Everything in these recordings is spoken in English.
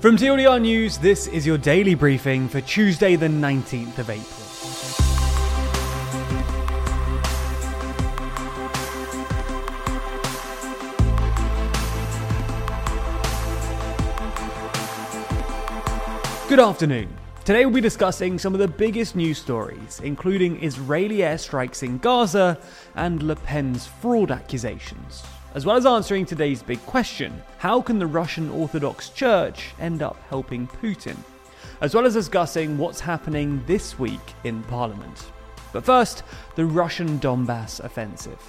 From TLDR News, this is your daily briefing for Tuesday, the 19th of April. Good afternoon. Today we'll be discussing some of the biggest news stories, including Israeli airstrikes in Gaza and Le Pen's fraud accusations as well as answering today's big question how can the Russian Orthodox Church end up helping Putin? As well as discussing what's happening this week in Parliament. But first, the Russian Donbass offensive.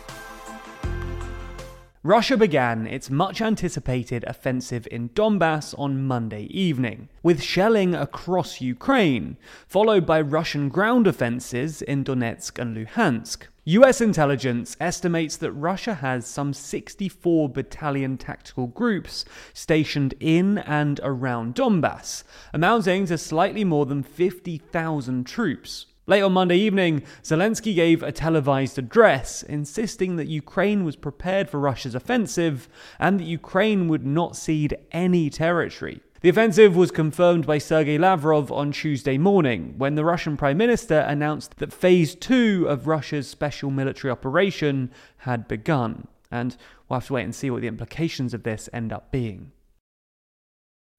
Russia began its much anticipated offensive in Donbass on Monday evening, with shelling across Ukraine, followed by Russian ground offensives in Donetsk and Luhansk. US intelligence estimates that Russia has some 64 battalion tactical groups stationed in and around Donbass, amounting to slightly more than 50,000 troops. Late on Monday evening, Zelensky gave a televised address insisting that Ukraine was prepared for Russia's offensive and that Ukraine would not cede any territory. The offensive was confirmed by Sergei Lavrov on Tuesday morning when the Russian Prime Minister announced that Phase 2 of Russia's special military operation had begun. And we'll have to wait and see what the implications of this end up being.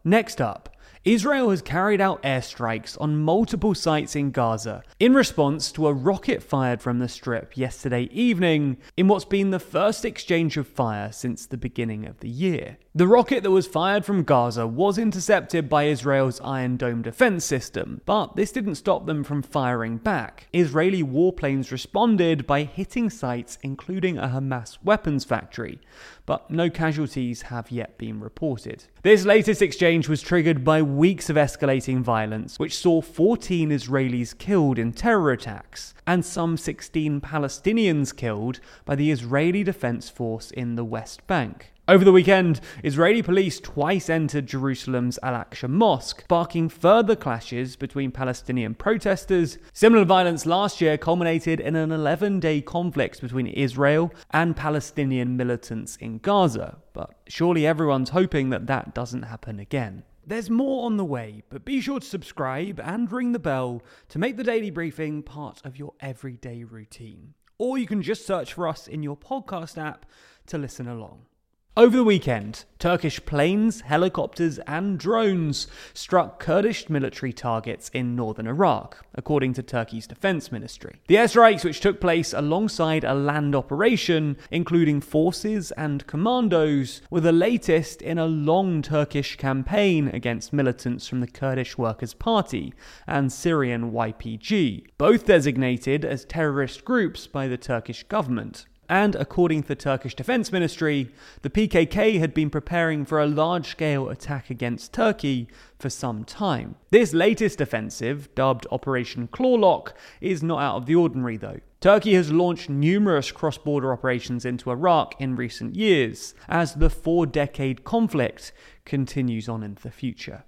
Next up, Israel has carried out airstrikes on multiple sites in Gaza in response to a rocket fired from the strip yesterday evening in what's been the first exchange of fire since the beginning of the year. The rocket that was fired from Gaza was intercepted by Israel's Iron Dome defense system, but this didn't stop them from firing back. Israeli warplanes responded by hitting sites including a Hamas weapons factory, but no casualties have yet been reported. This latest exchange was triggered by weeks of escalating violence, which saw 14 Israelis killed in terror attacks and some 16 Palestinians killed by the Israeli Defense Force in the West Bank. Over the weekend, Israeli police twice entered Jerusalem's Al Aqsa Mosque, sparking further clashes between Palestinian protesters. Similar violence last year culminated in an 11 day conflict between Israel and Palestinian militants in Gaza, but surely everyone's hoping that that doesn't happen again. There's more on the way, but be sure to subscribe and ring the bell to make the daily briefing part of your everyday routine. Or you can just search for us in your podcast app to listen along. Over the weekend, Turkish planes, helicopters, and drones struck Kurdish military targets in northern Iraq, according to Turkey's defense ministry. The airstrikes, which took place alongside a land operation, including forces and commandos, were the latest in a long Turkish campaign against militants from the Kurdish Workers' Party and Syrian YPG, both designated as terrorist groups by the Turkish government. And according to the Turkish Defense Ministry, the PKK had been preparing for a large scale attack against Turkey for some time. This latest offensive, dubbed Operation Clawlock, is not out of the ordinary though. Turkey has launched numerous cross border operations into Iraq in recent years, as the four decade conflict continues on into the future.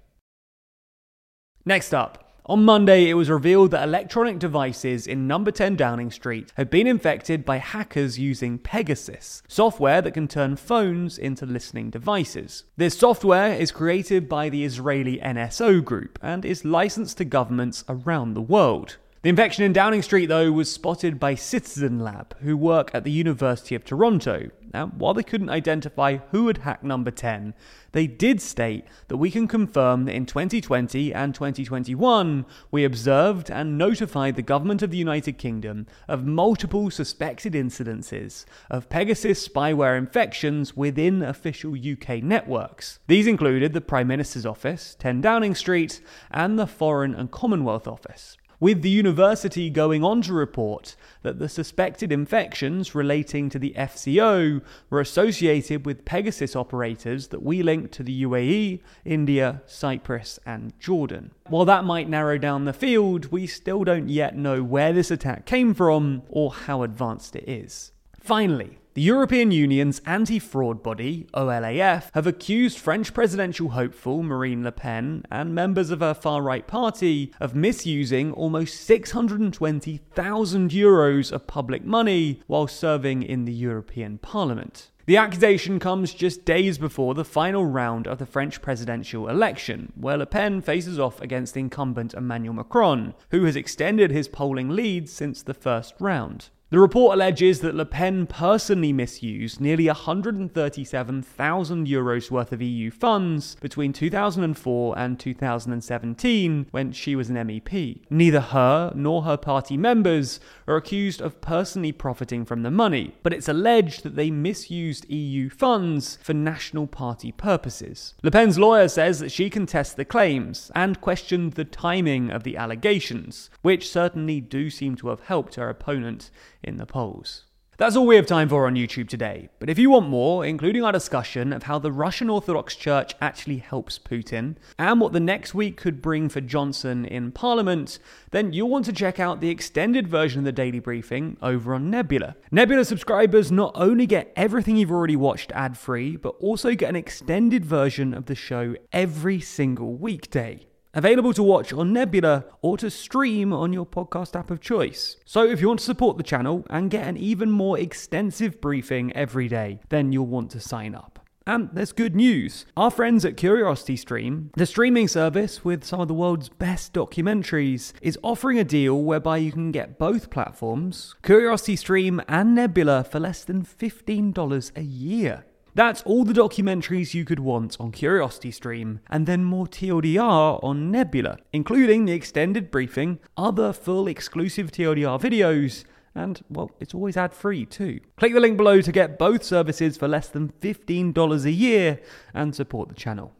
Next up, on Monday, it was revealed that electronic devices in number 10 Downing Street had been infected by hackers using Pegasus, software that can turn phones into listening devices. This software is created by the Israeli NSO group and is licensed to governments around the world. The infection in Downing Street, though, was spotted by Citizen Lab, who work at the University of Toronto. Now, while they couldn't identify who had hacked number 10, they did state that we can confirm that in 2020 and 2021, we observed and notified the government of the United Kingdom of multiple suspected incidences of Pegasus spyware infections within official UK networks. These included the Prime Minister's Office, 10 Downing Street, and the Foreign and Commonwealth Office with the university going on to report that the suspected infections relating to the FCO were associated with Pegasus operators that we linked to the UAE, India, Cyprus, and Jordan. While that might narrow down the field, we still don't yet know where this attack came from or how advanced it is. Finally, the European Union's anti fraud body, OLAF, have accused French presidential hopeful Marine Le Pen and members of her far right party of misusing almost 620,000 euros of public money while serving in the European Parliament. The accusation comes just days before the final round of the French presidential election, where Le Pen faces off against incumbent Emmanuel Macron, who has extended his polling lead since the first round. The report alleges that Le Pen personally misused nearly 137,000 euros worth of EU funds between 2004 and 2017 when she was an MEP. Neither her nor her party members are accused of personally profiting from the money, but it's alleged that they misused EU funds for national party purposes. Le Pen's lawyer says that she contests the claims and questioned the timing of the allegations, which certainly do seem to have helped her opponent in the polls. That's all we have time for on YouTube today. But if you want more, including our discussion of how the Russian Orthodox Church actually helps Putin and what the next week could bring for Johnson in Parliament, then you'll want to check out the extended version of the Daily Briefing over on Nebula. Nebula subscribers not only get everything you've already watched ad free, but also get an extended version of the show every single weekday. Available to watch on Nebula or to stream on your podcast app of choice. So, if you want to support the channel and get an even more extensive briefing every day, then you'll want to sign up. And there's good news. Our friends at Curiosity Stream, the streaming service with some of the world's best documentaries, is offering a deal whereby you can get both platforms, Curiosity Stream and Nebula, for less than $15 a year. That's all the documentaries you could want on Curiosity Stream, and then more TLDR on Nebula, including the extended briefing, other full exclusive TLDR videos, and, well, it's always ad free too. Click the link below to get both services for less than $15 a year and support the channel.